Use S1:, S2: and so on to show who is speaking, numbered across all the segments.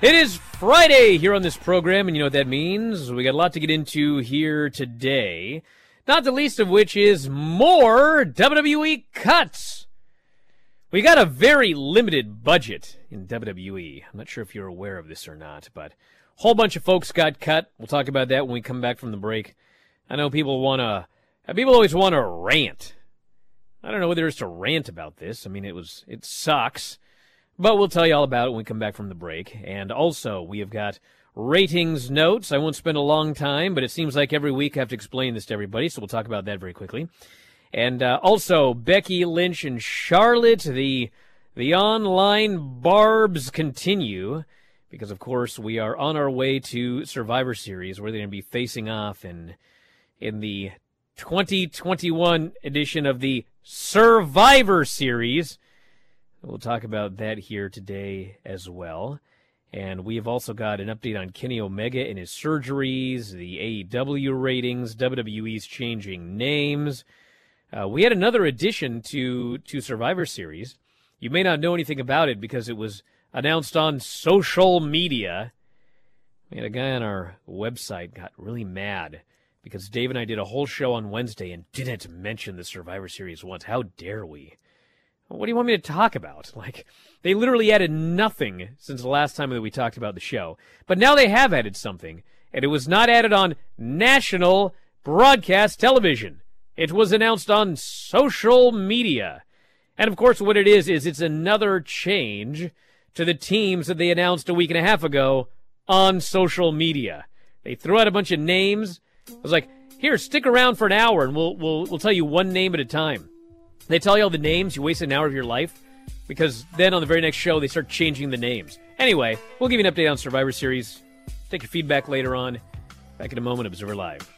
S1: It is Friday here on this program, and you know what that means. We got a lot to get into here today. Not the least of which is more WWE cuts. We got a very limited budget in WWE. I'm not sure if you're aware of this or not, but a whole bunch of folks got cut. We'll talk about that when we come back from the break. I know people want to, people always want to rant. I don't know whether it's to rant about this. I mean, it was, it sucks. But we'll tell you all about it when we come back from the break. And also, we have got ratings notes. I won't spend a long time, but it seems like every week I have to explain this to everybody, so we'll talk about that very quickly. And uh, also, Becky Lynch and Charlotte, the the online barbs continue because, of course, we are on our way to Survivor Series, where they're going to be facing off in in the 2021 edition of the Survivor Series. We'll talk about that here today as well. And we have also got an update on Kenny Omega and his surgeries, the AEW ratings, WWE's changing names. Uh, we had another addition to to Survivor Series. You may not know anything about it because it was announced on social media. We had a guy on our website got really mad because Dave and I did a whole show on Wednesday and didn't mention the Survivor Series once. How dare we? What do you want me to talk about? Like, they literally added nothing since the last time that we talked about the show. But now they have added something, and it was not added on national broadcast television. It was announced on social media. And of course, what it is, is it's another change to the teams that they announced a week and a half ago on social media. They threw out a bunch of names. I was like, here, stick around for an hour and we'll, we'll, we'll tell you one name at a time. They tell you all the names, you waste an hour of your life, because then on the very next show, they start changing the names. Anyway, we'll give you an update on Survivor Series. Take your feedback later on. Back in a moment, Observer Live.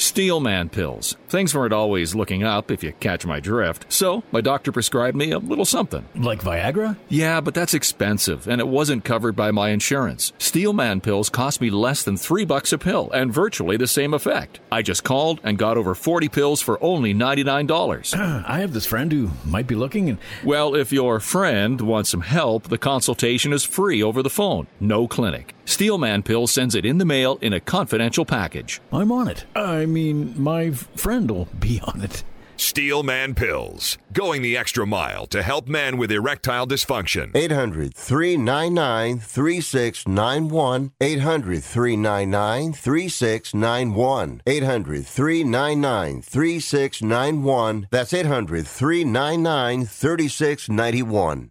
S2: Steelman pills. Things weren't always looking up, if you catch my drift. So, my doctor prescribed me a little something.
S3: Like Viagra?
S2: Yeah, but that's expensive, and it wasn't covered by my insurance. Steelman pills cost me less than three bucks a pill, and virtually the same effect. I just called and got over 40 pills for only $99.
S3: I have this friend who might be looking and.
S2: Well, if your friend wants some help, the consultation is free over the phone. No clinic. Steelman Pill sends it in the mail in a confidential package.
S3: I'm on it. I mean, my friend will be on it.
S4: Steelman Pills, going the extra mile to help men with erectile dysfunction.
S5: 800 399 3691. 800 399 3691. 800 399 3691. That's 800 399 3691.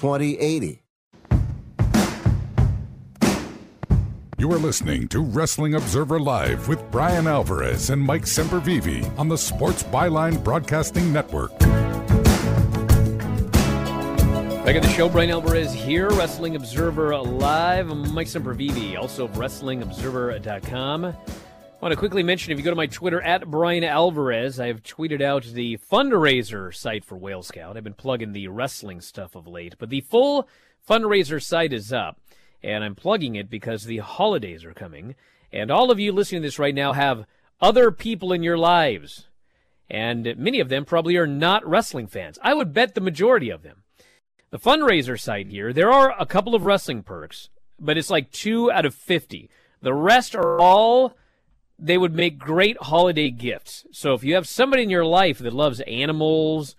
S5: 2080.
S6: You are listening to Wrestling Observer Live with Bryan Alvarez and Mike Sempervive on the Sports Byline Broadcasting Network.
S1: Back at the show, Bryan Alvarez here, Wrestling Observer Live. I'm Mike Sempervive, also of WrestlingObserver.com. I want to quickly mention if you go to my Twitter at Bryan Alvarez, I have tweeted out the fundraiser site for Whale Scout. I've been plugging the wrestling stuff of late, but the full fundraiser site is up and I'm plugging it because the holidays are coming, and all of you listening to this right now have other people in your lives, and many of them probably are not wrestling fans. I would bet the majority of them. The fundraiser site here, there are a couple of wrestling perks, but it's like two out of 50. The rest are all, they would make great holiday gifts. So if you have somebody in your life that loves animals,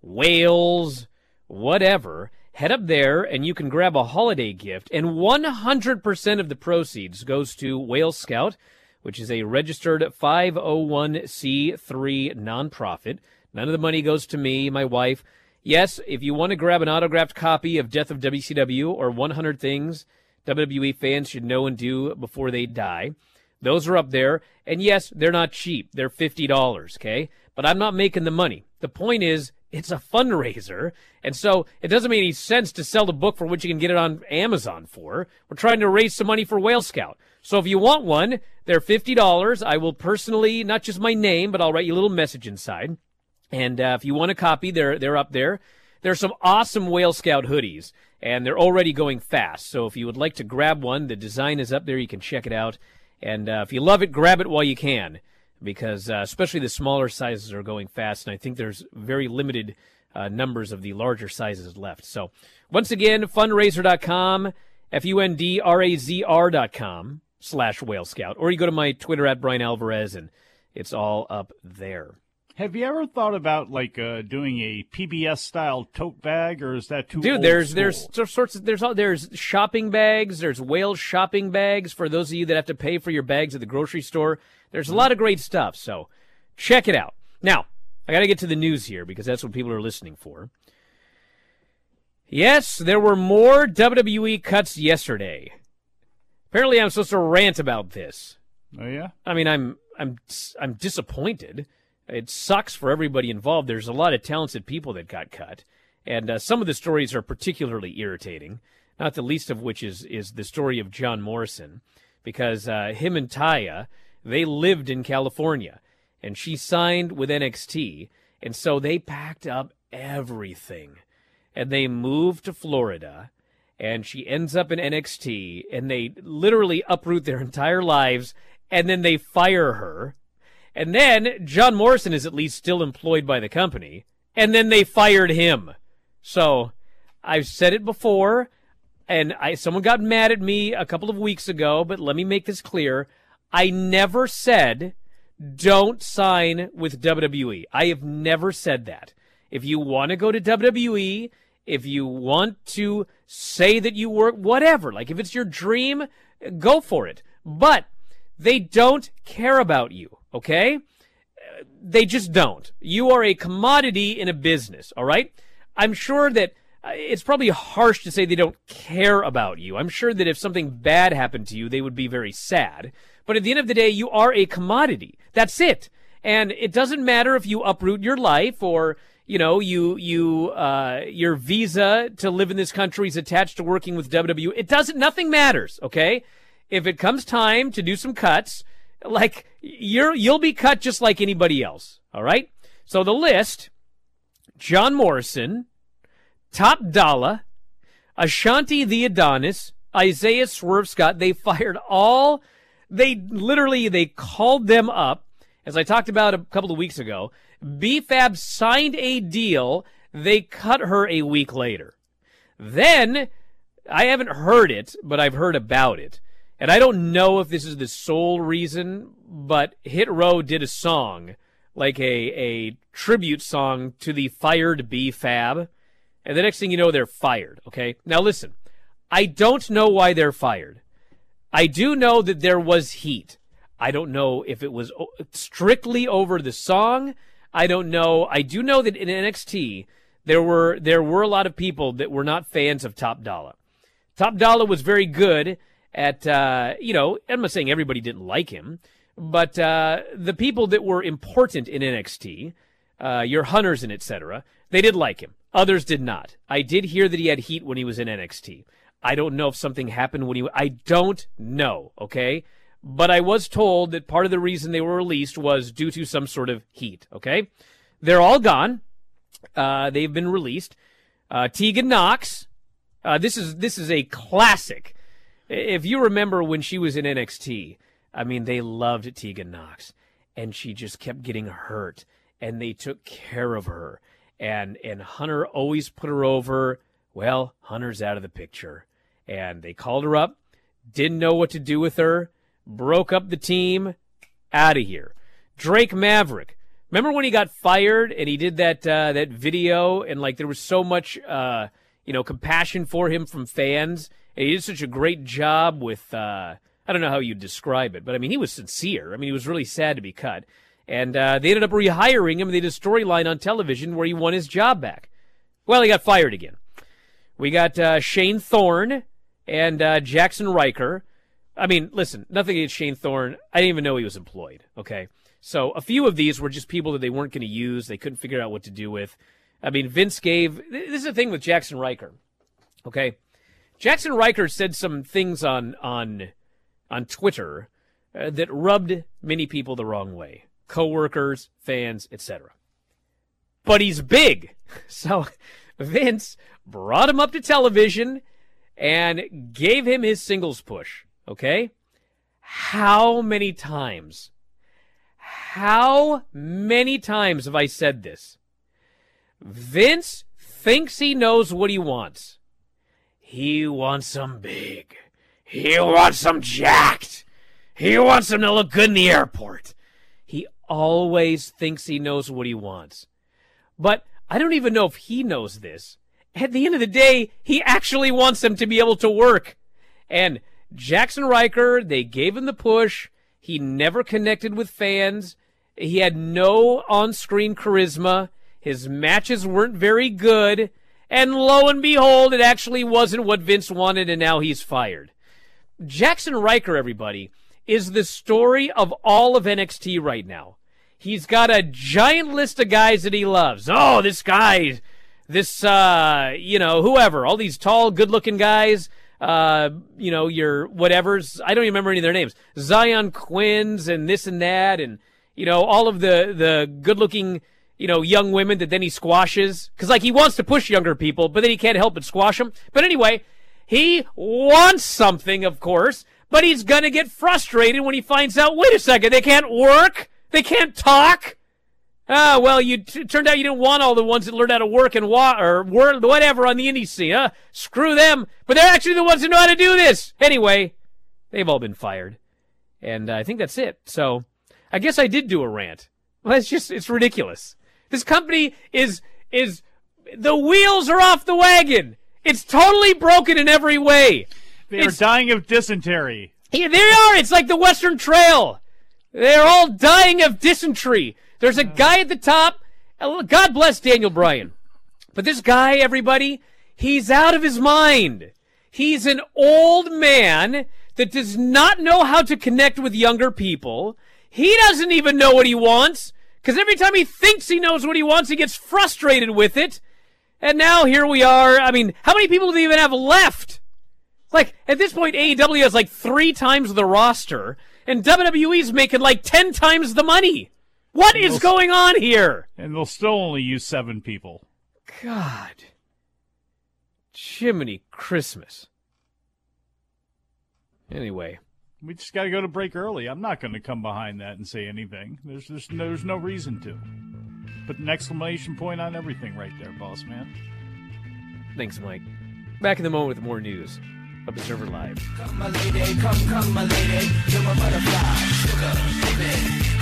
S1: whales, whatever, head up there and you can grab a holiday gift. And 100% of the proceeds goes to Whale Scout, which is a registered 501c3 nonprofit. None of the money goes to me, my wife. Yes, if you want to grab an autographed copy of Death of WCW or 100 Things WWE fans should know and do before they die, those are up there. And yes, they're not cheap. They're $50, okay? But I'm not making the money. The point is, it's a fundraiser. And so it doesn't make any sense to sell the book for which you can get it on Amazon for. We're trying to raise some money for Whale Scout. So if you want one, they're $50. I will personally, not just my name, but I'll write you a little message inside. And uh, if you want a copy, they're, they're up there. There's some awesome Whale Scout hoodies, and they're already going fast. So if you would like to grab one, the design is up there. You can check it out. And uh, if you love it, grab it while you can because uh, especially the smaller sizes are going fast, and I think there's very limited uh, numbers of the larger sizes left. So, once again, fundrazr.com, F U N D R A Z R.com slash whale scout, or you go to my Twitter at Bryan Alvarez, and it's all up there.
S7: Have you ever thought about like uh, doing a PBS style tote bag, or is that too?
S1: Dude, there's school? there's sorts of there's all there's shopping bags, there's whale shopping bags for those of you that have to pay for your bags at the grocery store. There's a lot of great stuff, so check it out. Now, I got to get to the news here because that's what people are listening for. Yes, there were more WWE cuts yesterday. Apparently, I'm supposed to rant about this.
S7: Oh yeah.
S1: I mean, I'm I'm I'm disappointed. It sucks for everybody involved. There's a lot of talented people that got cut, and uh, some of the stories are particularly irritating. Not the least of which is is the story of John Morrison, because uh, him and Taya they lived in California, and she signed with NXT, and so they packed up everything. And they moved to Florida and she ends up in NXT and they literally uproot their entire lives and then they fire her. And then John Morrison is at least still employed by the company and then they fired him. So I've said it before and I someone got mad at me a couple of weeks ago, but let me make this clear. I never said don't sign with WWE. I have never said that. If you want to go to WWE, if you want to say that you work, whatever, like if it's your dream, go for it. But they don't care about you, okay? They just don't. You are a commodity in a business, all right? I'm sure that uh, it's probably harsh to say they don't care about you. I'm sure that if something bad happened to you, they would be very sad. But at the end of the day, you are a commodity. That's it. And it doesn't matter if you uproot your life or, you know, you, you, uh, your visa to live in this country is attached to working with WWE. It doesn't, nothing matters. Okay. If it comes time to do some cuts, like you're, you'll be cut just like anybody else. All right. So the list, John Morrison, Top Dollar, Ashante the Adonis, Isaiah Swerve Scott, they fired all they literally they called them up, as I talked about a couple of weeks ago. BFAB signed a deal. They cut her a week later. Then I haven't heard it, but I've heard about it. And I don't know if this is the sole reason, but Hit Row did a song, like a, a tribute song to the fired BFAB. And the next thing you know, they're fired. Okay. Now listen, I don't know why they're fired. I do know that there was heat. I don't know if it was strictly over the song. I don't know. I do know that in NXT there were there were a lot of people that were not fans of Top Dollar. Top Dollar was very good at uh, you know. I'm not saying everybody didn't like him, but uh, the people that were important in NXT, uh, your hunters and etc., they did like him. Others did not. I did hear that he had heat when he was in NXT. I don't know if something happened when he. I don't know. Okay, but I was told that part of the reason they were released was due to some sort of heat. Okay, they're all gone. Uh, they've been released. Uh, Tegan Nox. Uh, this is this is a classic. If you remember when she was in NXT, I mean they loved Tegan Nox, and she just kept getting hurt, and they took care of her, and and Hunter always put her over. Well, Hunter's out of the picture and they called her up, didn't know what to do with her, broke up the team, out of here. Drake Maverick. Remember when he got fired and he did that uh, that video and like there was so much uh, you know compassion for him from fans and he did such a great job with uh, I don't know how you describe it but I mean he was sincere I mean he was really sad to be cut and uh, they ended up rehiring him they did a storyline on television where he won his job back well he got fired again we got uh, Shane Thorne and uh, Jaxson Ryker. I mean, listen, nothing against Shane Thorne. I didn't even know he was employed. Okay. So a few of these were just people that they weren't going to use. They couldn't figure out what to do with. I mean, Vince gave. This is the thing with Jaxson Ryker. Okay. Jaxson Ryker said some things on on on Twitter uh, that rubbed many people the wrong way, coworkers, fans, etc. But he's big, so Vince brought him up to television and gave him his singles push. Okay? How many times? How many times have I said this? Vince thinks he knows what he wants. He wants some big. He wants some jacked. He wants them to look good in the airport. He always thinks he knows what he wants. But I don't even know if he knows this at the end of the day, he actually wants them to be able to work. And Jaxson Ryker, they gave him the push. He never connected with fans. He had no on screen charisma. His matches weren't very good. And lo and behold, it actually wasn't what Vince wanted, and now he's fired. Jaxson Ryker, everybody, is the story of all of NXT right now. He's got a giant list of guys that he loves. Oh, this guy this uh, you know whoever all these tall good looking guys uh, you know your whatever's i don't even remember any of their names Zion Quinns and this and that and you know all of the the good looking you know, young women that then he squashes. Cause like he wants to push younger people, but then he can't help but squash them. But anyway, he wants something, of course, but he's gonna get frustrated when he finds out, wait a second, they can't work? They can't talk? Ah, well, you t- turned out you didn't want all the ones that learned how to work and wa- or wor- whatever on the indie scene, huh? Screw them. But they're actually the ones who know how to do this. Anyway, they've all been fired. And I think that's it. So, I guess I did do a rant. Well, it's just, it's ridiculous. This company is, is, the wheels are off the wagon. It's totally broken in every way.
S7: They are dying of dysentery.
S1: Here they are. It's like the Western Trail. They're all dying of dysentery. There's a guy at the top. Uh, God bless Daniel Bryan. But this guy, everybody, he's out of his mind. He's an old man that does not know how to connect with younger people. He doesn't even know what he wants because every time he thinks he knows what he wants, he gets frustrated with it. And now here we are. I mean, how many people do they even have left? Like at this point, AEW has like three times the roster, and WWE's making like ten times the money. What is going on here?
S7: And they'll still only use seven people.
S1: God, Jiminy Christmas. Anyway,
S7: We just got to go to break early. I'm not going to come behind that and say anything. There's there's there's no reason to. Put an exclamation point on everything right there, boss man.
S1: thanks, Mike. Back in the moment with more news. Observer Live.
S8: Come, my lady, come, come, my lady, you're my butterfly, sugar, baby.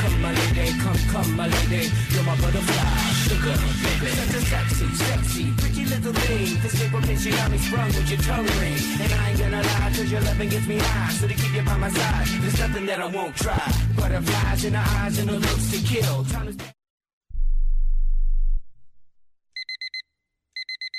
S8: Come, my lady, come, come, my lady, you're my butterfly, sugar, baby. Such a sexy, sexy, pretty little thing. This paper pinch, you got me sprung with your tongue ring. And I ain't gonna lie, cause your loving gets me high. So to keep you by my side, there's nothing that I won't try. Butterflies in the eyes and the looks to kill. Time to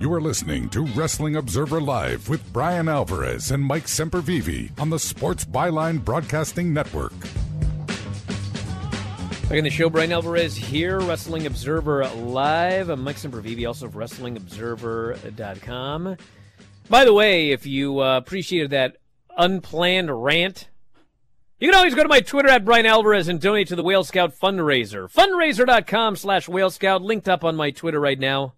S6: You are listening to Wrestling Observer Live with Bryan Alvarez and Mike Sempervive on the Sports Byline Broadcasting Network.
S1: Back in the show, Bryan Alvarez here, Wrestling Observer Live. I'm Mike Sempervive, also of WrestlingObserver.com. By the way, if you uh, appreciated that unplanned rant, you can always go to my Twitter at Bryan Alvarez and donate to the Whale Scout fundraiser. FundRazr.com slash Whale Scout, linked up on my Twitter right now.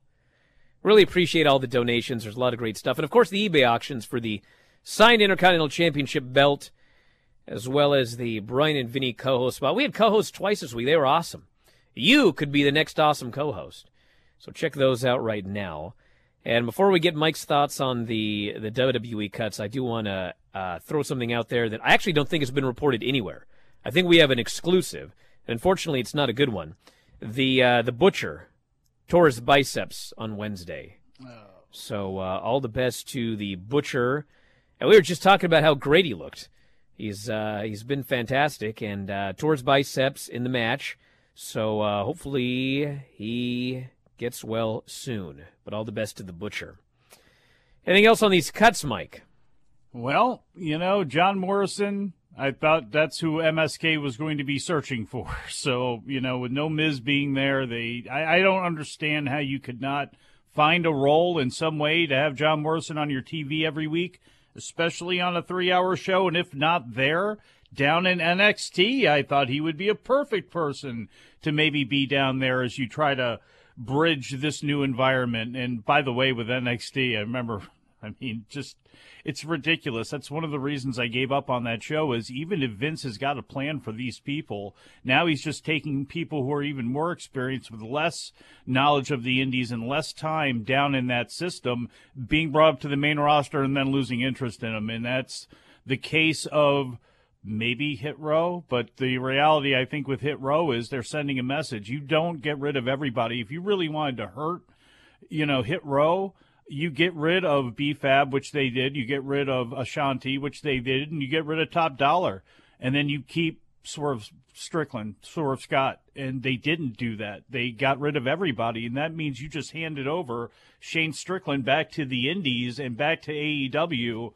S1: Really appreciate all the donations. There's a lot of great stuff. And of course, the eBay auctions for the signed Intercontinental Championship belt, as well as the Bryan and Vinny co host spot. We had co hosts twice this week. They were awesome. You could be the next awesome co host. So check those out right now. And before we get Mike's thoughts on the, the WWE cuts, I do want to uh, throw something out there that I actually don't think has been reported anywhere. I think we have an exclusive. Unfortunately, it's not a good one. The uh, the Butcher tore his biceps on Wednesday. So uh, all the best to the butcher. And we were just talking about how great he looked. He's uh, he's been fantastic and uh, tore his biceps in the match. So uh, hopefully he gets well soon. But all the best to the butcher. Anything else on these cuts, Mike?
S7: Well, you know, John Morrison, I thought that's who MSK was going to be searching for. So, you know, with no Miz being there, they I, I don't understand how you could not find a role in some way to have John Morrison on your TV every week, especially on a three hour show. And if not there, down in NXT, I thought he would be a perfect person to maybe be down there as you try to bridge this new environment. And by the way, with NXT, I remember I mean, just it's ridiculous. That's one of the reasons I gave up on that show is even if Vince has got a plan for these people, now he's just taking people who are even more experienced with less knowledge of the indies and less time down in that system being brought up to the main roster and then losing interest in them. And that's the case of maybe Hit Row, but the reality I think with Hit Row is they're sending a message. You don't get rid of everybody. If you really wanted to hurt, you know, Hit Row, you get rid of BFAB, which they did. You get rid of Ashante, which they did, and you get rid of Top Dollar, and then you keep Swerve Strickland, Swerve Scott, and they didn't do that. They got rid of everybody, and that means you just handed over Shane Strickland back to the Indies and back to AEW.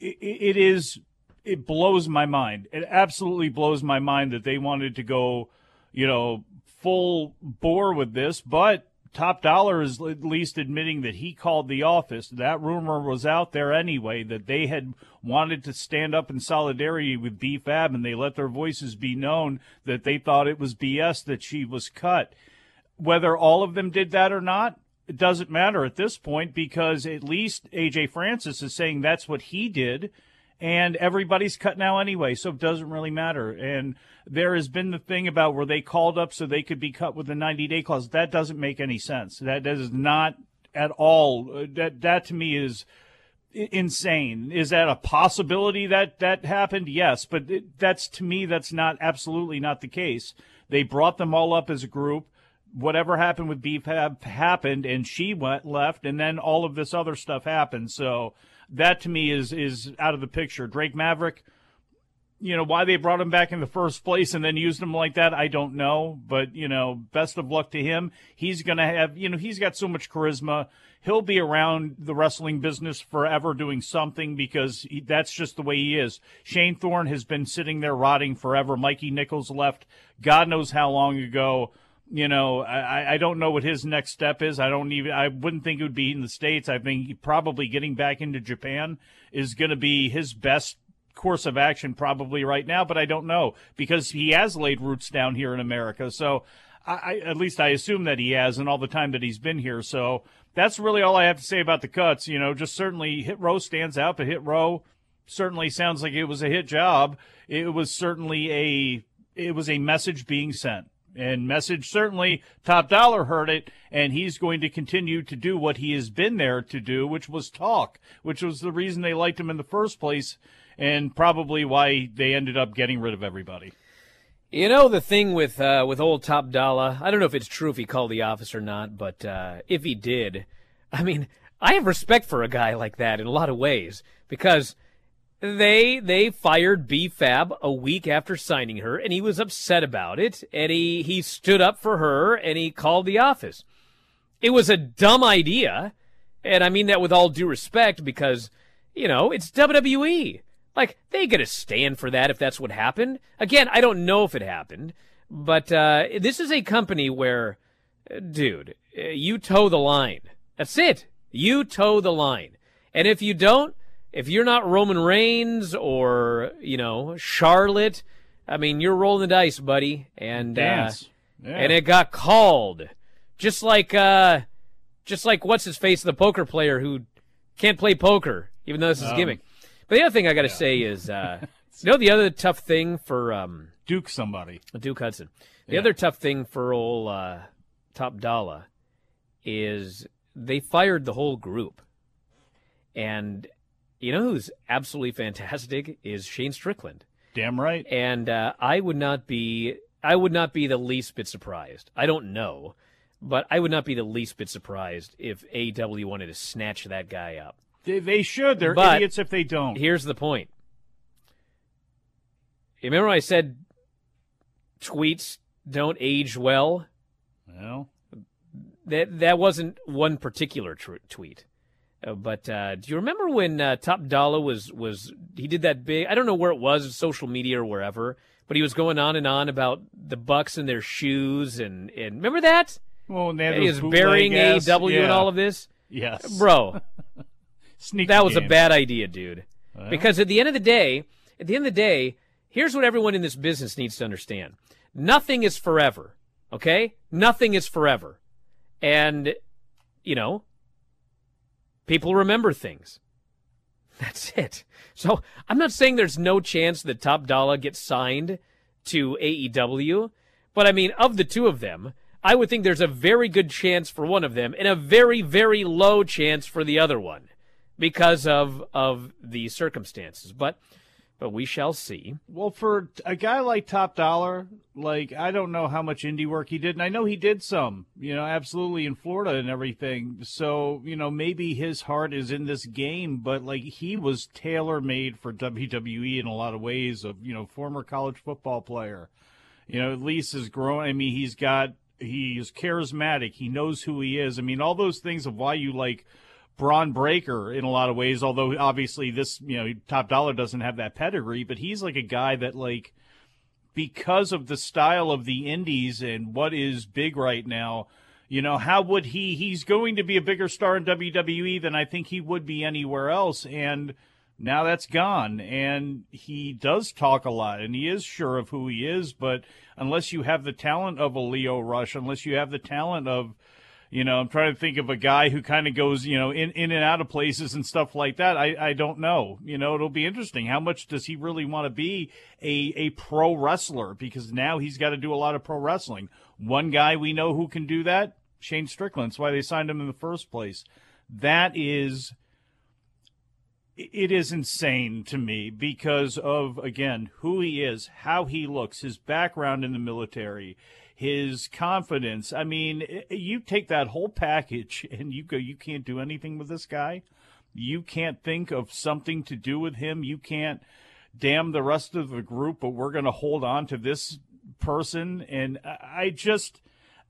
S7: it, it is it blows my mind. It absolutely blows my mind that they wanted to go, you know, full bore with this, but Top Dollar is at least admitting that he called the office. That rumor was out there anyway that they had wanted to stand up in solidarity with BFAB and they let their voices be known that they thought it was BS that she was cut. Whether all of them did that or not, it doesn't matter at this point because at least AJ Francis is saying that's what he did and everybody's cut now anyway, so it doesn't really matter. And there has been the thing about where they called up so they could be cut with a 90 day clause. That doesn't make any sense. That, that is not at all. That that to me is insane. Is that a possibility that that happened? Yes, but it, that's to me that's not absolutely not the case. They brought them all up as a group. Whatever happened with BFAB happened, and she went left, and then all of this other stuff happened. So that to me is is out of the picture. Drake Maverick, you know why they brought him back in the first place and then used him like that i don't know but you know best of luck to him. He's going to have you know he's got so much charisma. He'll be around the wrestling business forever doing something because he, that's just the way he is. Shane thorne has been sitting there rotting forever. Mikey Nicholls left god knows how long ago you know, I, I don't know what his next step is. I don't even, I wouldn't think it would be in the States. I think probably getting back into Japan is going to be his best course of action probably right now, but I don't know because he has laid roots down here in America. So I, at least I assume that he has and all the time that he's been here. So that's really all I have to say about the cuts. You know, just certainly Hit Row stands out, but Hit Row certainly sounds like it was a hit job. It was certainly a, it was a message being sent and message certainly top dollar heard it and he's going to continue to do what he has been there to do which was talk which was the reason they liked him in the first place and probably why they ended up getting rid of everybody
S1: You know the thing with uh, with old Top Dollar. I don't know if it's true if he called the office or not, but uh, if he did, I mean, I have respect for a guy like that in a lot of ways because they they fired B Fab a week after signing her, and he was upset about it, and he he stood up for her, and he called the office. It was a dumb idea, and I mean that with all due respect, because you know it's WWE. Like they got to stand for that if that's what happened. Again, I don't know if it happened, but uh, this is a company where, dude, you toe the line. That's it. You toe the line, and if you don't if you're not Roman Reigns or you know Charlotte, I mean you're rolling the dice, buddy. And uh,
S7: Yeah.
S1: and it got called, just like uh, just like what's his face, the poker player who can't play poker, even though this is
S7: Um,
S1: gimmick. But the other thing I got to say is, uh, you know, the other tough thing for um,
S7: Duke somebody,
S1: Duke Hudson. The
S7: Yeah.
S1: other tough thing for old uh, Top Dollar is they fired the whole group, and you know who's absolutely fantastic is Shane Strickland.
S7: Damn right.
S1: And uh, I would not be I would not be the least bit surprised. I don't know, but I would not be the least bit surprised if AW wanted to snatch that guy up.
S7: They, they should. They're
S1: But
S7: idiots if they don't.
S1: Here's the point. You remember I said tweets don't age well?
S7: Well,
S1: that that wasn't one particular tr- tweet. Uh, but uh, do you remember when uh, Top Dollar was was he did that big? I don't know where it was, social media or wherever, but he was going on and on about the Bucks and their shoes and and remember that?
S7: Well, when they had
S1: And he was burying AEW and all of this.
S7: Yes.
S1: bro.
S7: Sneaky
S1: that was a bad idea, dude.
S7: Well.
S1: Because at the end of the day, at the end of the day, here's what everyone in this business needs to understand: nothing is forever. Okay, nothing is forever, and you know, people remember things. That's it. So I'm not saying there's no chance that Top Dollar gets signed to AEW, but I mean, of the two of them, I would think there's a very good chance for one of them and a very, very low chance for the other one because of of the circumstances. But but we shall see.
S7: Well, for a guy like Top Dollar, like I don't know how much indie work he did, and I know he did some, you know, absolutely in Florida and everything. So, you know, maybe his heart is in this game, but like he was tailor made for WWE in a lot of ways. Of you know, former college football player, you know, at least has grown. I mean, he's got he's charismatic. He knows who he is. I mean, all those things of why you like Bron Breakker in a lot of ways, although obviously this, you know, Top Dollar doesn't have that pedigree, but he's like a guy that like because of the style of the indies and what is big right now, you know, how would he he's going to be a bigger star in WWE than I think he would be anywhere else and now that's gone and he does talk a lot and he is sure of who he is, but unless you have the talent of a Lio Rush, unless you have the talent of you know, I'm trying to think of a guy who kind of goes, you know, in, in and out of places and stuff like that. I, I don't know. You know, it'll be interesting. How much does he really want to be a, a pro wrestler? Because now he's got to do a lot of pro wrestling. One guy we know who can do that, Shane Strickland. That's why they signed him in the first place. That is, it is insane to me because of, again, who he is, how he looks, his background in the military his confidence. I mean, you take that whole package and you go, you can't do anything with this guy. You can't think of something to do with him. You can't damn the rest of the group, but we're going to hold on to this person. And I just,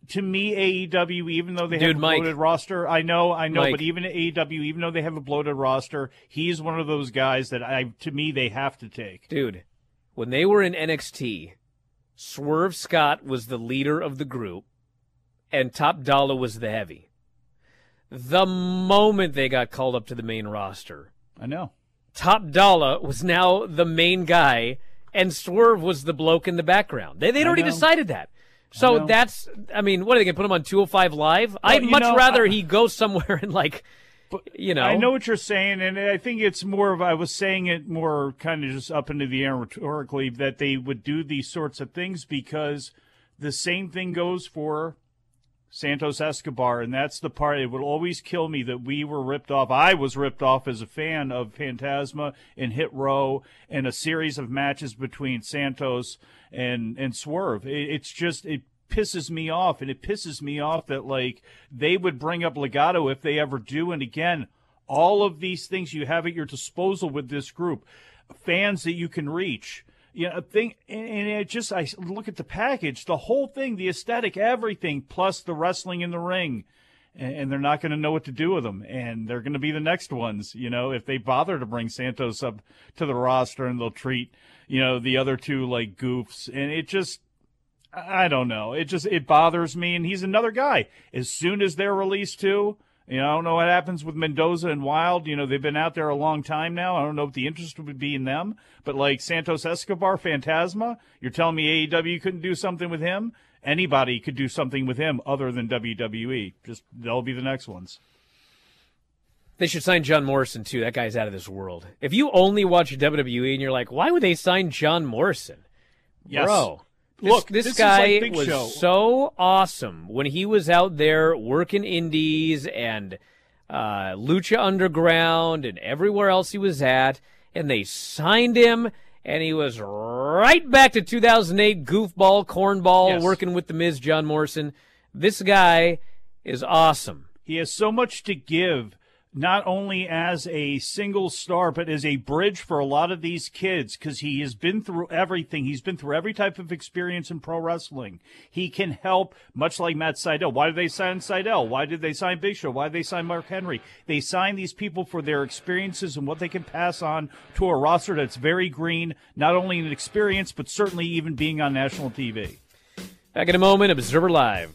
S7: to me, AEW, even though they
S1: Dude,
S7: have a
S1: Mike.
S7: bloated roster, I know, I know,
S1: Mike.
S7: but even AEW, even though they have a bloated roster, he's one of those guys that I, to me, they have to take.
S1: Dude, when they were in NXT, Swerve Scott was the leader of the group, and Top Dollar was the heavy. The moment they got called up to the main roster,
S7: I know.
S1: Top Dollar was now the main guy, and Swerve was the bloke in the background. They, they'd already
S7: know.
S1: decided that. So
S7: know.
S1: that's, I mean, what are they going to put him on 205 Live? I'd much
S7: know,
S1: rather
S7: I-
S1: he go somewhere and, like, you know.
S7: I know what you're saying, and I think it's more of I was saying it more kind of just up into the air rhetorically that they would do these sorts of things because the same thing goes for Santos Escobar, and that's the part it would always kill me that we were ripped off. I was ripped off as a fan of Fantasma and Hit Row and a series of matches between Santos and and Swerve. It, it's just it pisses me off, and it pisses me off that like they would bring up Legado if they ever do. And again, all of these things you have at your disposal with this group. fans that you can reach. You know, thing, and it just I look at the package, the whole thing, the aesthetic, everything, plus the wrestling in the ring, and, they're not going to know what to do with them, and they're going to be the next ones. You know, if they bother to bring Santos up to the roster, and they'll treat you know the other two like goofs, and it just I don't know. It just it bothers me, and he's another guy. As soon as they're released too, you know, I don't know what happens with Mendoza and Wild. You know, they've been out there a long time now. I don't know what the interest would be in them. But like Santos Escobar, Fantasma, you're telling me AEW couldn't do something with him? Anybody could do something with him other than WWE. Just they'll be the next ones.
S1: They should sign John Morrison too. That guy's out of this world. If you only watch WWE and you're like, why would they sign John Morrison?
S7: Yes.
S1: Bro,
S7: this, Look,
S1: this,
S7: this
S1: guy
S7: like
S1: was
S7: Show.
S1: so awesome when he was out there working indies and uh, Lucha Underground and everywhere else he was at, and they signed him, and he was right back to 2008 goofball, cornball,
S7: Yes.
S1: working with the Miz, John Morrison. This guy is awesome.
S7: He has so much to give, not only as a single star, but as a bridge for a lot of these kids because he has been through everything. He's been through every type of experience in pro wrestling. He can help, much like Matt Sydal. Why did they sign Seidel? Why did they sign Big Show? Why did they sign Mark Henry? They sign these people for their experiences and what they can pass on to a roster that's very green, not only in experience, but certainly even being on national TV.
S1: Back in a moment, Observer Live.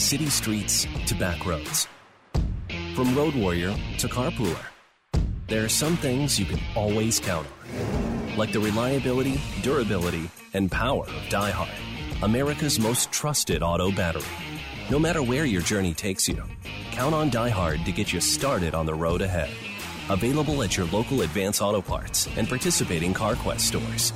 S9: City streets to back roads. From road warrior to carpooler. There are some things you can always count on. Like the reliability, durability, and power of DieHard. America's most trusted auto battery. No matter where your journey takes you, count on DieHard to get you started on the road ahead. Available at your local Advance Auto Parts and participating CarQuest stores.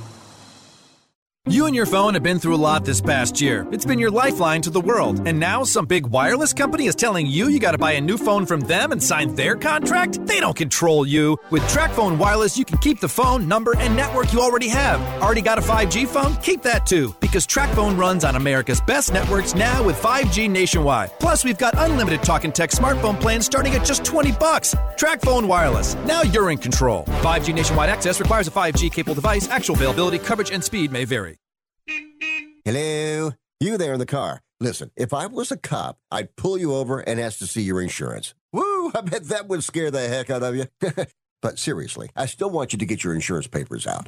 S10: You and your phone have been through a lot this past year. It's been your lifeline to the world. And now some big wireless company is telling you you got to buy a new phone from them and sign their contract? They don't control you. With TracFone Wireless, you can keep the phone, number, and network you already have. Already got a 5G phone? Keep that too, because TracFone runs on America's best networks now with 5G nationwide. Plus, we've got unlimited talk and text smartphone plans starting at just 20 bucks. TracFone Wireless. Now you're in control. 5G nationwide access requires a 5G capable device. Actual availability, coverage, and speed may vary.
S5: Hello? You there in the car. Listen, if I was a cop, I'd pull you over and ask to see your insurance. Woo! I bet that would scare the heck out of you. but seriously, I still want you to get your insurance papers out.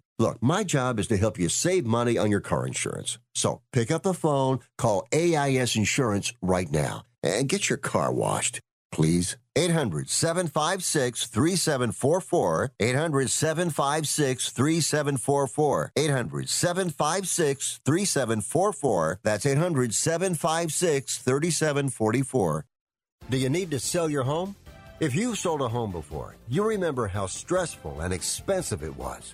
S5: Look, my job is to help you save money on your car insurance. So pick up the phone, call AIS Insurance right now, and get your car washed, please. 800 756 3744. 800 756 3744. 800 756 3744. That's 800 756 3744. Do you need to sell your home? If you've sold a home before, you remember how stressful and expensive it was.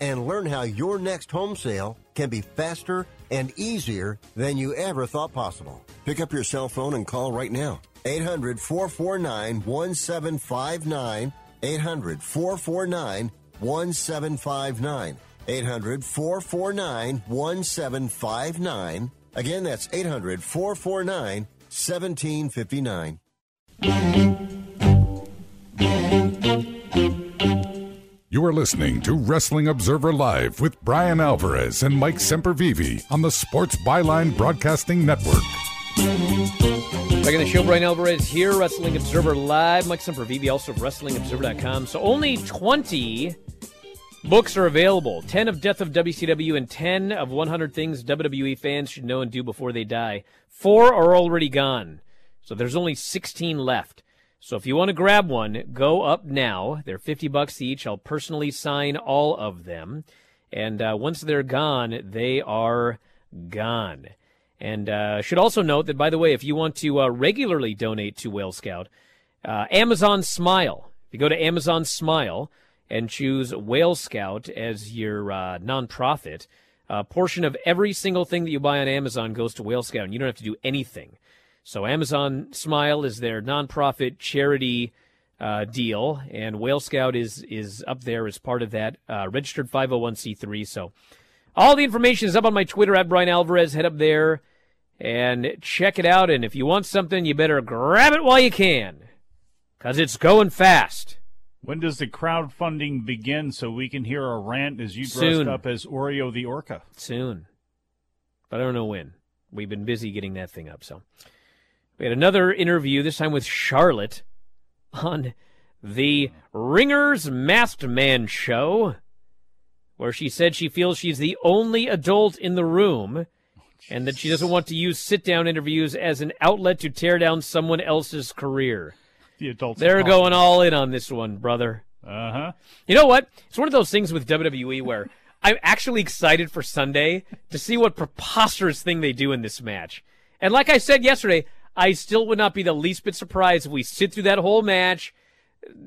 S5: and learn how your next home sale can be faster and easier than you ever thought possible. Pick up your cell phone and call right now. 800 449 1759. 800 449 1759. 800 449 1759. Again, that's 800 449 1759.
S6: You are listening to Wrestling Observer Live with Bryan Alvarez and Mike Sempervive on the Sports Byline Broadcasting Network.
S1: Back in the show, Bryan Alvarez here, Wrestling Observer Live. Mike Sempervive, also of WrestlingObserver.com. So only 20 books are available 10 of Death of WCW and 10 of 100 Things WWE fans should know and do before they die. Four are already gone. So there's only 16 left. So if you want to grab one, go up now. They're 50 bucks each. I'll personally sign all of them. And uh, once they're gone, they are gone. And uh, should also note that, by the way, if you want to uh, regularly donate to Whale Scout, uh, Amazon Smile. If you go to Amazon Smile and choose Whale Scout as your uh, nonprofit, a portion of every single thing that you buy on Amazon goes to Whale Scout, and you don't have to do anything. So Amazon Smile is their nonprofit charity uh, deal, and Whale Scout is is up there as part of that uh, registered 501c3. So all the information is up on my Twitter at Bryan Alvarez. Head up there and check it out. And if you want something, you better grab it while you can, cause it's going fast.
S7: When does the crowdfunding begin so we can hear a rant as you dressed
S1: Soon.
S7: up as Oreo the Orca?
S1: Soon, but I don't know when. We've been busy getting that thing up. So we had another interview this time with Charlotte on the Ringers Masked Man show, where she said she feels she's the only adult in the room and that she doesn't want to use sit down interviews as an outlet to tear down someone else's career.
S7: The adults.
S1: They're going all in on this one, brother.
S7: Uh huh.
S1: You know what? It's one of those things with WWE where I'm actually excited for Sunday to see what preposterous thing they do in this match. And like I said yesterday, I still would not be the least bit surprised if we sit through that whole match,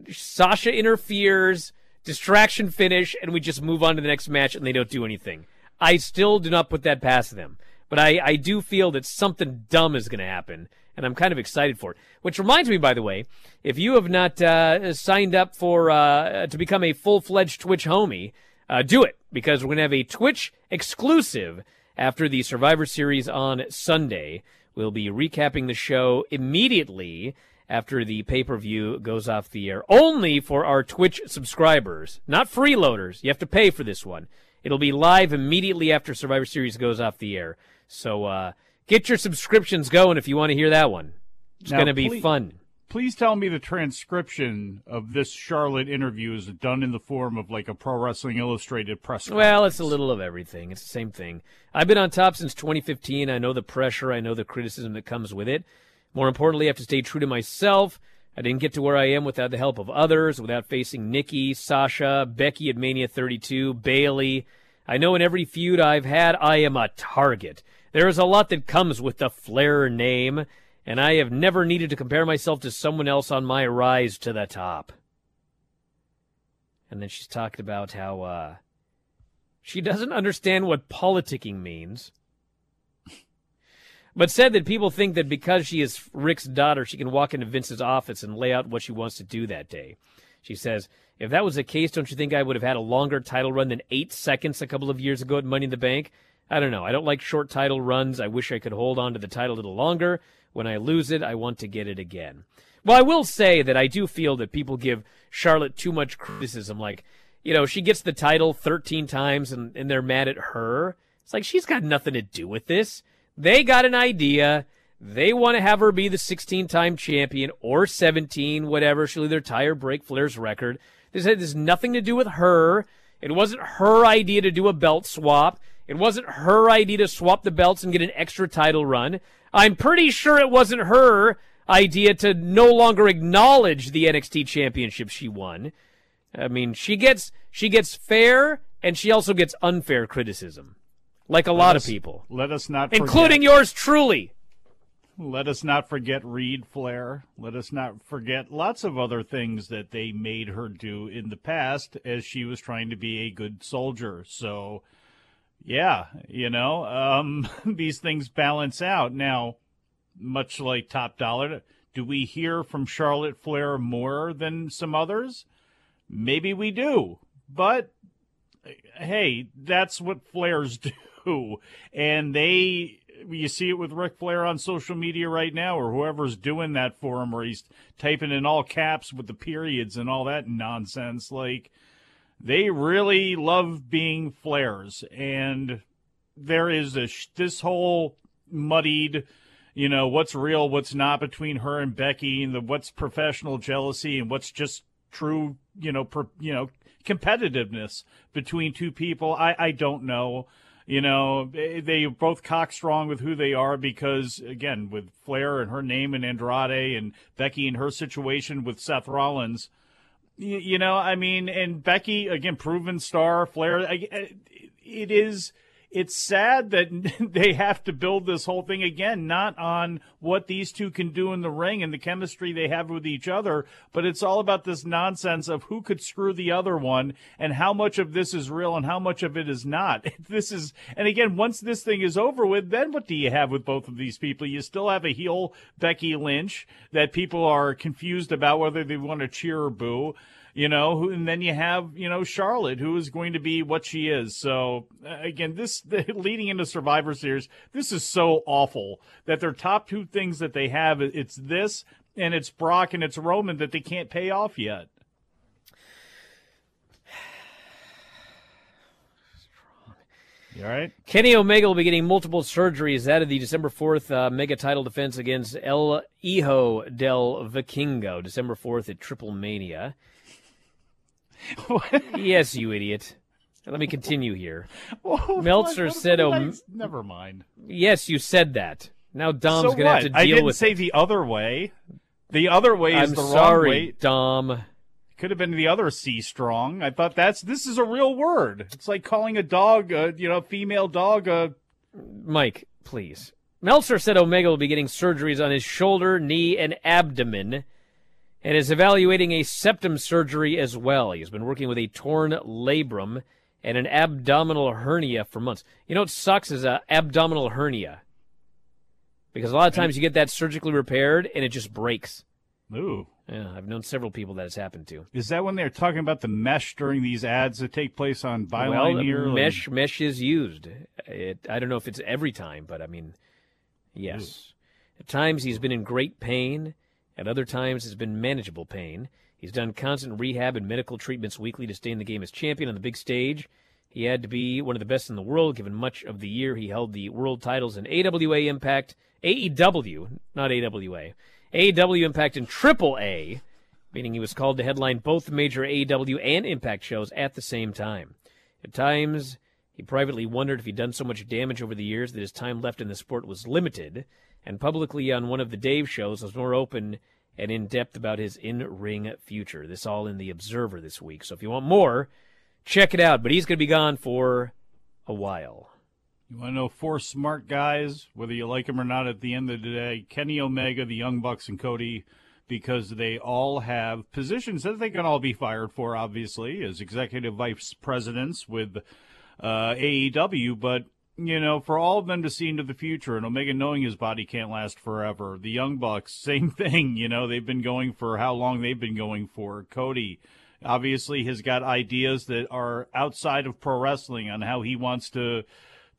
S1: Sasha interferes, distraction finish, and we just move on to the next match and they don't do anything. I still do not put that past them. But I, I do feel that something dumb is going to happen, and I'm kind of excited for it. Which reminds me, by the way, if you have not uh, signed up for uh, to become a full fledged Twitch homie, uh, do it because we're going to have a Twitch exclusive after the Survivor Series on Sunday. We'll be recapping the show immediately after the pay per view goes off the air, only for our Twitch subscribers, not freeloaders. You have to pay for this one. It'll be live immediately after Survivor Series goes off the air. So uh, get your subscriptions going if you want to hear that one. It's going to be
S7: please-
S1: fun.
S7: Please tell me the transcription of this Charlotte interview is done in the form of like a Pro Wrestling Illustrated press.
S1: Well, it's a little of everything. It's the same thing. I've been on top since 2015. I know the pressure. I know the criticism that comes with it. More importantly, I have to stay true to myself. I didn't get to where I am without the help of others, without facing Nikki, Sasha, Becky at Mania 32, Bayley. I know in every feud I've had, I am a target. There is a lot that comes with the Flair name, and I have never needed to compare myself to someone else on my rise to the top. And then she's talked about how uh, she doesn't understand what politicking means, but said that people think that because she is Rick's daughter, she can walk into Vince's office and lay out what she wants to do that day. She says, if that was the case, don't you think I would have had a longer title run than eight seconds a couple of years ago at Money in the Bank? I don't know. I don't like short title runs. I wish I could hold on to the title a little longer. When I lose it, I want to get it again. Well, I will say that I do feel that people give Charlotte too much criticism. Like, you know, she gets the title 13 times and, and they're mad at her. It's like she's got nothing to do with this. They got an idea. They want to have her be the 16 time champion or 17, whatever. She'll either tie or break Flair's record. This has nothing to do with her. It wasn't her idea to do a belt swap. It wasn't her idea to swap the belts and get an extra title run. I'm pretty sure it wasn't her idea to no longer acknowledge the NXT championship she won. I mean, she gets she gets fair and she also gets unfair criticism. Like a
S7: Let
S1: lot
S7: us-
S1: of people.
S7: Let us not
S1: Including
S7: forget-
S1: yours truly.
S7: Let us not forget Reid Flair. Let us not forget lots of other things that they made her do in the past as she was trying to be a good soldier. So, yeah, you know, um, these things balance out. Now, much like Top Dollar, do we hear from Charlotte Flair more than some others? Maybe we do. But hey, that's what Flairs do. And they you see it with Ric Flair on social media right now, or whoever's doing that for him, where he's typing in all caps with the periods and all that nonsense. Like they really love being Flairs. and there is a this whole muddied you know what's real what's not between her and becky and the what's professional jealousy and what's just true you know per, you know competitiveness between two people i i don't know you know they, they both cock strong with who they are because again with flair and her name and andrade and becky and her situation with seth rollins you, know i mean and becky again proven star flair it is it's sad that they have to build this whole thing again, not on what these two can do in the ring and the chemistry they have with each other, but it's all about this nonsense of who could screw the other one and how much of this is real and how much of it is not. This is, and again, once this thing is over with, then what do you have with both of these people? You still have a heel Becky Lynch that people are confused about whether they want to cheer or boo you know, and then you have, you know, Charlotte, who is going to be what she is. So again, this leading into Survivor Series, this is so awful that their top two things that they have, it's this and it's Brock and it's Roman that they can't pay off yet. You all right?
S1: Kenny Omega will be getting multiple surgeries out of the December 4th uh, mega title defense against El Hijo del Vikingo, December 4th at Triple Mania yes, you idiot. Let me continue here.
S7: Oh,
S1: Meltzer
S7: what,
S1: said, um,
S7: "Oh, I, never mind."
S1: Yes, you said that. Now Dom's
S7: so
S1: going to
S7: what?
S1: have to
S7: I didn't
S1: with
S7: say
S1: it.
S7: the other way. The other way is
S1: I'm
S7: the
S1: sorry,
S7: wrong way.
S1: Dom.
S7: Could have been the other C strong. I thought that's this is a real word. It's like calling a dog, a, you know, female dog. A...
S1: Mike, please. Meltzer said Omega will be getting surgeries on his shoulder, knee, and abdomen and is evaluating a septum surgery as well. He's been working with a torn labrum and an abdominal hernia for months. You know what sucks is a abdominal hernia. Because a lot of times you get that surgically repaired and it just breaks.
S7: Ooh.
S1: Yeah, I've known several people that it's happened to.
S7: Is that when they're talking about the mesh during these ads that take place on Byline
S1: well,
S7: here?
S1: mesh mesh is used. It, I don't know if it's every time, but I mean, yes. Ooh. At times he's been in great pain. At other times, it's been manageable pain. He's done constant rehab and medical treatments weekly to stay in the game as champion on the big stage. He had to be one of the best in the world, given much of the year he held the world titles in AWA Impact, AEW, not AWA, AEW Impact, and Triple A, meaning he was called to headline both major AEW and Impact shows at the same time. At times, he privately wondered if he'd done so much damage over the years that his time left in the sport was limited and publicly on one of the Dave shows was more open and in depth about his in ring future. This all in the Observer this week. So if you want more, check it out. But he's going to be gone for a while.
S7: You want to know four smart guys, whether you like them or not at the end of the day? Kenny Omega, the Young Bucks, and Cody, because they all have positions that they can all be fired for, obviously, as executive vice presidents with uh, AEW. But you know, for all of them to see into the future and Omega knowing his body can't last forever. The Young Bucks, same thing. You know, they've been going for how long they've been going for. Cody obviously has got ideas that are outside of pro wrestling on how he wants to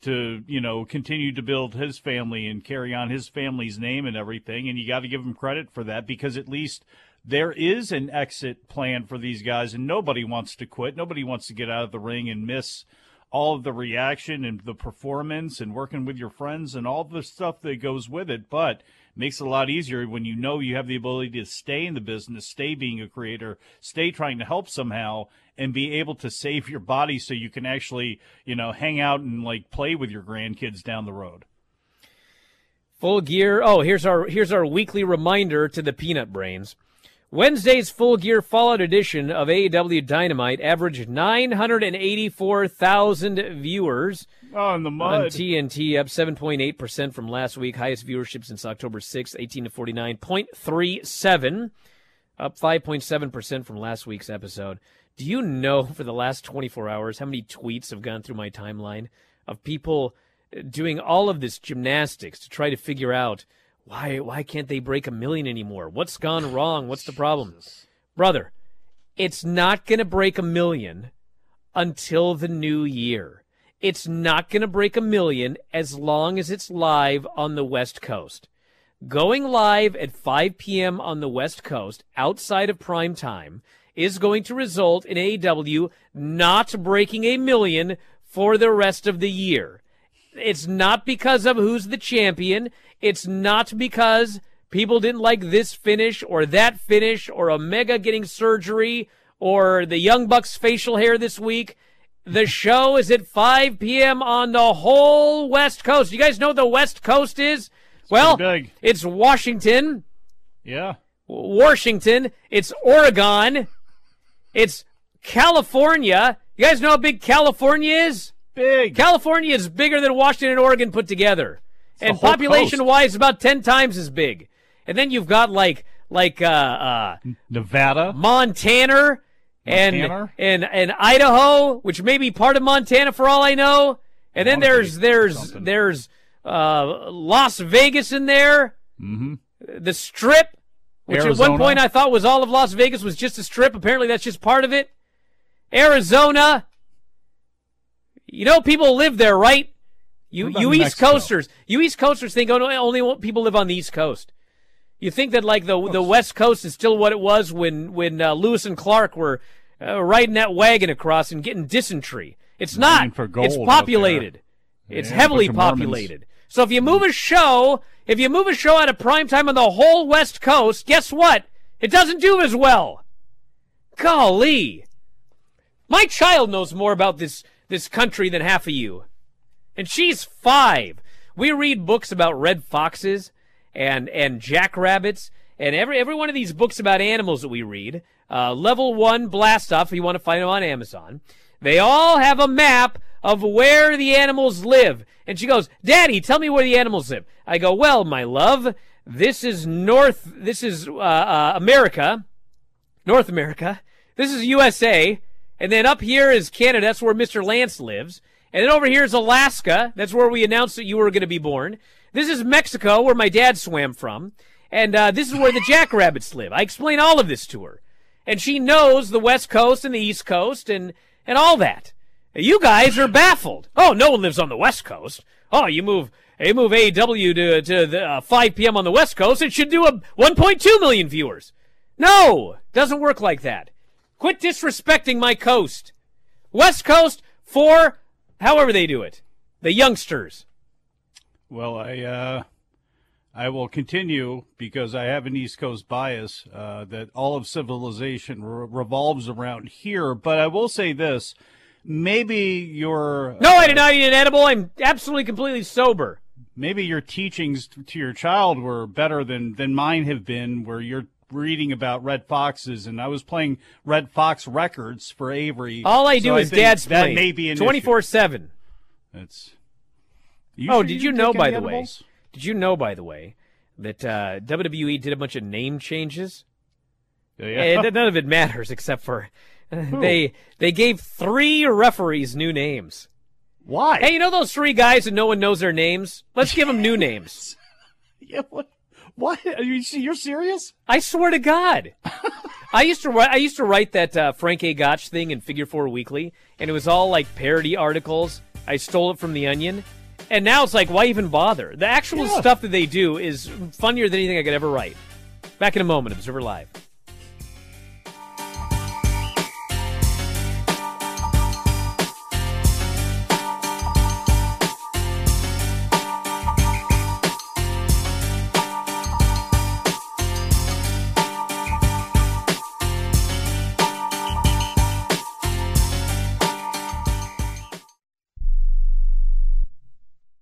S7: to you know continue to build his family and carry on his family's name and everything and you got to give him credit for that because at least there is an exit plan for these guys and nobody wants to quit nobody wants to get out of the ring and miss all of the reaction and the performance and working with your friends and all the stuff that goes with it. But makes it a lot easier when you know you have the ability to stay in the business, stay being a creator, stay trying to help somehow, and be able to save your body so you can actually, you know, hang out and like play with your grandkids down the road.
S1: Full gear. Oh, here's our here's our weekly reminder to the peanut brains. Wednesday's full gear Fallout edition of AEW Dynamite averaged 984,000 viewers.
S7: Oh, the mud.
S1: On TNT, up 7.8% from last week. Highest viewership since October 6th, 18 to 49.37, up 5.7% from last week's episode. Do you know for the last 24 hours how many tweets have gone through my timeline of people doing all of this gymnastics to try to figure out – why why can't they break a million anymore? What's gone wrong? What's the problem? Brother, it's not going to break a million until the new year. it's not going to break a million as long as it's live on the West Coast. Going live at 5 p.m. on the West Coast outside of prime time is going to result in AEW not breaking a million for the rest of the year. It's not because of who's the champion. It's not because people didn't like this finish or that finish or Omega getting surgery or the Young Bucks facial hair this week. The show is at 5 p.m. on the whole West Coast. You guys know what the West Coast is? well,
S7: big.
S1: it's Washington,
S7: Yeah.
S1: Washington, it's Oregon, it's California. You guys know how big California is?
S7: Big.
S1: California is bigger than Washington and Oregon put together. and
S7: whole
S1: population wise about 10 times as big. And then you've got like like uh uh
S7: Nevada,
S1: Montana and
S7: Montana?
S1: and and Idaho, which may be part of Montana for all I know. And then there's there's there's uh Las Vegas in there.
S7: Mm-hmm.
S1: The Strip, which at one point I thought was all of Las Vegas was just a strip. Apparently that's just part of it. Arizona. You know people live there, right? You you East
S7: Mexico?
S1: Coasters, you East Coasters think only only people live on the East Coast. You think that like the the West Coast is still what it was when when uh, Lewis and Clark were uh, riding that wagon across and getting dysentery. It's not. It's populated. It's
S7: Yeah,
S1: heavily populated. So if you move a show, if you move a show out of prime time on the whole West Coast, guess what? It doesn't do as well. Golly. My child knows more about this this country than half of you. And she's five. We read books about red foxes and and jackrabbits and every every one of these books about animals that we read. Uh, level one blast off if you want to find them on Amazon. They all have a map of where the animals live. And she goes, Daddy, tell me where the animals live. I go, Well, my love, this is North, this is uh, uh, America, North America. This is USA. And then up here is Canada. That's where Mr. Lance lives. And then over here is Alaska. That's where we announced that you were going to be born. This is Mexico, where my dad swam from. And uh, this is where the jackrabbits live. I explain all of this to her. And she knows the West Coast and the East Coast and, and all that. You guys are baffled. Oh, no one lives on the West Coast. Oh, you move, you move AEW to, to the, uh, 5 p.m. on the West Coast. It should do a 1.2 million viewers. No, doesn't work like that. Quit disrespecting my coast. West Coast for however they do it. The youngsters.
S7: Well, I uh, I will continue because I have an East Coast bias uh, that all of civilization re- revolves around here. But I will say this: maybe your
S1: No, I did not eat an edible. I'm absolutely completely sober.
S7: maybe your teachings to your child were better than than mine have been, where you're reading about red foxes, and I was playing Redd Foxx records for Avery.
S1: All I
S7: So
S1: do is
S7: think
S1: dad's
S7: that
S1: play.
S7: may
S1: twenty four seven.
S7: That's.
S1: Oh, did you know by the way? Did you know by the way that uh, WWE did a bunch of name changes?
S7: Yeah.
S1: And none of it matters except for they they gave three referees new names.
S7: Why?
S1: Hey, you know those three guys and no one knows their names? Let's give them new names.
S7: Yeah, what? What? Are you you're serious?
S1: I swear to God. I used to write. I used to write that uh, Frank A. Gotch thing in Figure Four Weekly, and it was all like parody articles. I stole it from The Onion, and now it's like, why even bother? The actual
S7: Yeah.
S1: stuff that they do is funnier than anything I could ever write. Back in a moment, Observer Live.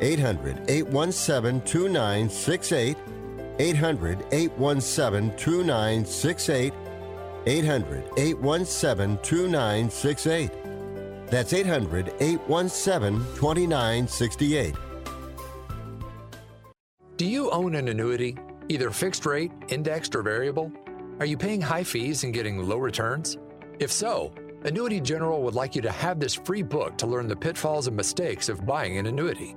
S5: 800 817 2968. 800 817 2968. 800 817 2968. That's 800 817 2968.
S11: Do you own an annuity, either fixed rate, indexed, or variable? Are you paying high fees and getting low returns? If so, Annuity General would like you to have this free book to learn the pitfalls and mistakes of buying an annuity.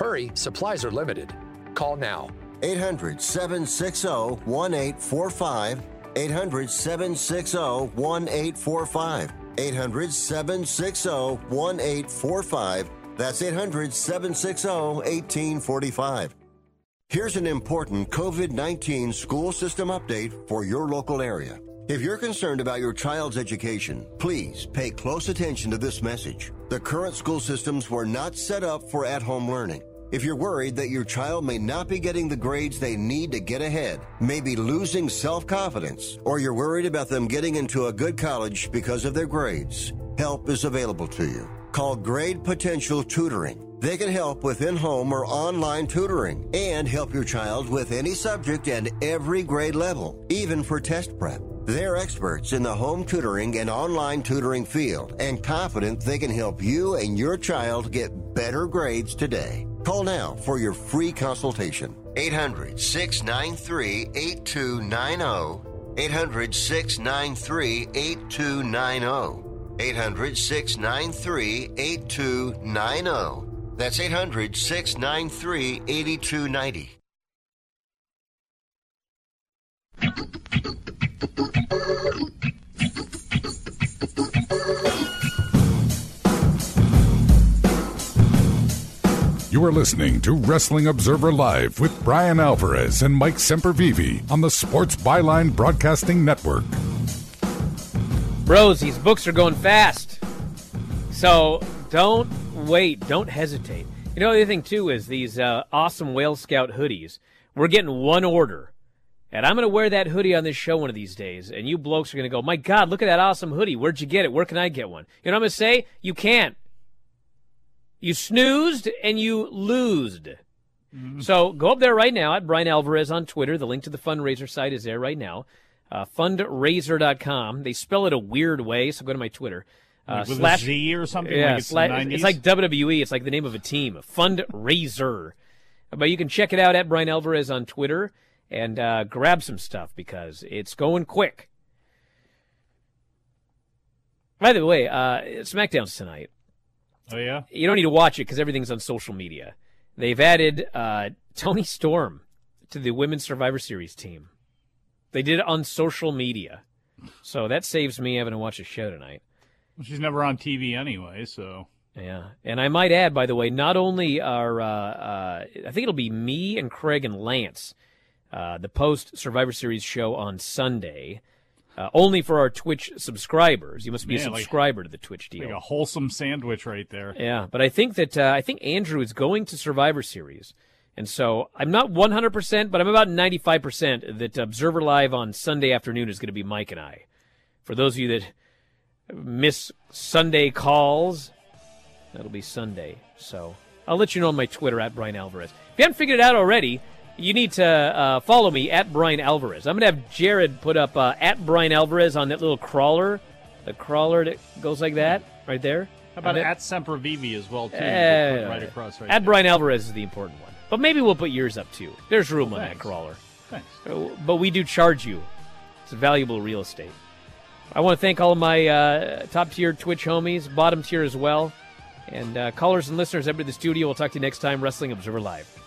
S11: Hurry, supplies are limited. Call now.
S5: 800 760 1845. 800 760 1845. 800 760 1845. That's 800 760 1845. Here's an important COVID 19 school system update for your local area. If you're concerned about your child's education, please pay close attention to this message. The current school systems were not set up for at home learning. If you're worried that your child may not be getting the grades they need to get ahead, may be losing self confidence, or you're worried about them getting into a good college because of their grades, help is available to you. Call Grade Potential Tutoring. They can help with in home or online tutoring and help your child with any subject and every grade level, even for test prep. They're experts in the home tutoring and online tutoring field and confident they can help you and your child get better grades today. Call now for your free consultation. 800 693 8290. 800 693 8290. 800 693 8290. That's 800 693 8290.
S6: You are listening to Wrestling Observer Live with Bryan Alvarez and Mike Sempervive on the Sports Byline Broadcasting Network.
S1: Bros, these books are going fast. So don't wait. Don't hesitate. You know, the other thing, too, is these uh, awesome Whale Scout hoodies. We're getting one order. And I'm going to wear that hoodie on this show one of these days. And you blokes are going to go, my God, look at that awesome hoodie. Where'd you get it? Where can I get one? You know what I'm going to say? You can't. You snoozed and you losed. Mm-hmm. So go up there right now at Bryan Alvarez on Twitter. The link to the fundraiser site is there right now. Uh, fundrazr.com. They spell it a weird way, so go to my Twitter.
S7: Uh, like slash Z or something.
S1: Yeah,
S7: like it's,
S1: it's, like WWE. It's like the name of a team. FundRazr. but you can check it out at Bryan Alvarez on Twitter and uh, grab some stuff because it's going quick. By the way, uh, SmackDown's tonight.
S7: Oh yeah.
S1: You don't need to watch it because everything's on social media. They've added uh, Toni Storm to the Women's Survivor Series team. They did it on social media, so that saves me having to watch a show tonight.
S7: Well, she's never on TV anyway, so.
S1: Yeah, and I might add, by the way, not only are uh, uh, I think it'll be me and Craig and Lance, uh, the post Survivor Series show on Sunday. Uh, only for our Twitch subscribers. You must be a subscriber like, to the Twitch deal.
S7: Like a wholesome sandwich right there.
S1: Yeah, but I think that uh, I think Andrew is going to Survivor Series, and so I'm not 100, percent but I'm about 95 percent that Observer Live on Sunday afternoon is going to be Mike and I. For those of you that miss Sunday calls, that'll be Sunday. So I'll let you know on my Twitter at Bryan Alvarez. If you haven't figured it out already, you need to uh, follow me at Bryan Alvarez. I'm going to have Jared put up uh, at Bryan Alvarez on that little crawler, the crawler that goes like that right there.
S7: How about at Sempervive as well too? Uh, right across right.
S1: At there. Bryan Alvarez is the important one, but maybe we'll put yours up too. There's room well, on that crawler.
S7: Thanks.
S1: Uh, but we do charge you. It's valuable real estate. I want to thank all of my uh, top tier Twitch homies, bottom tier as well, and uh, callers and listeners. Everybody in the studio. We'll talk to you next time. Wrestling Observer Live.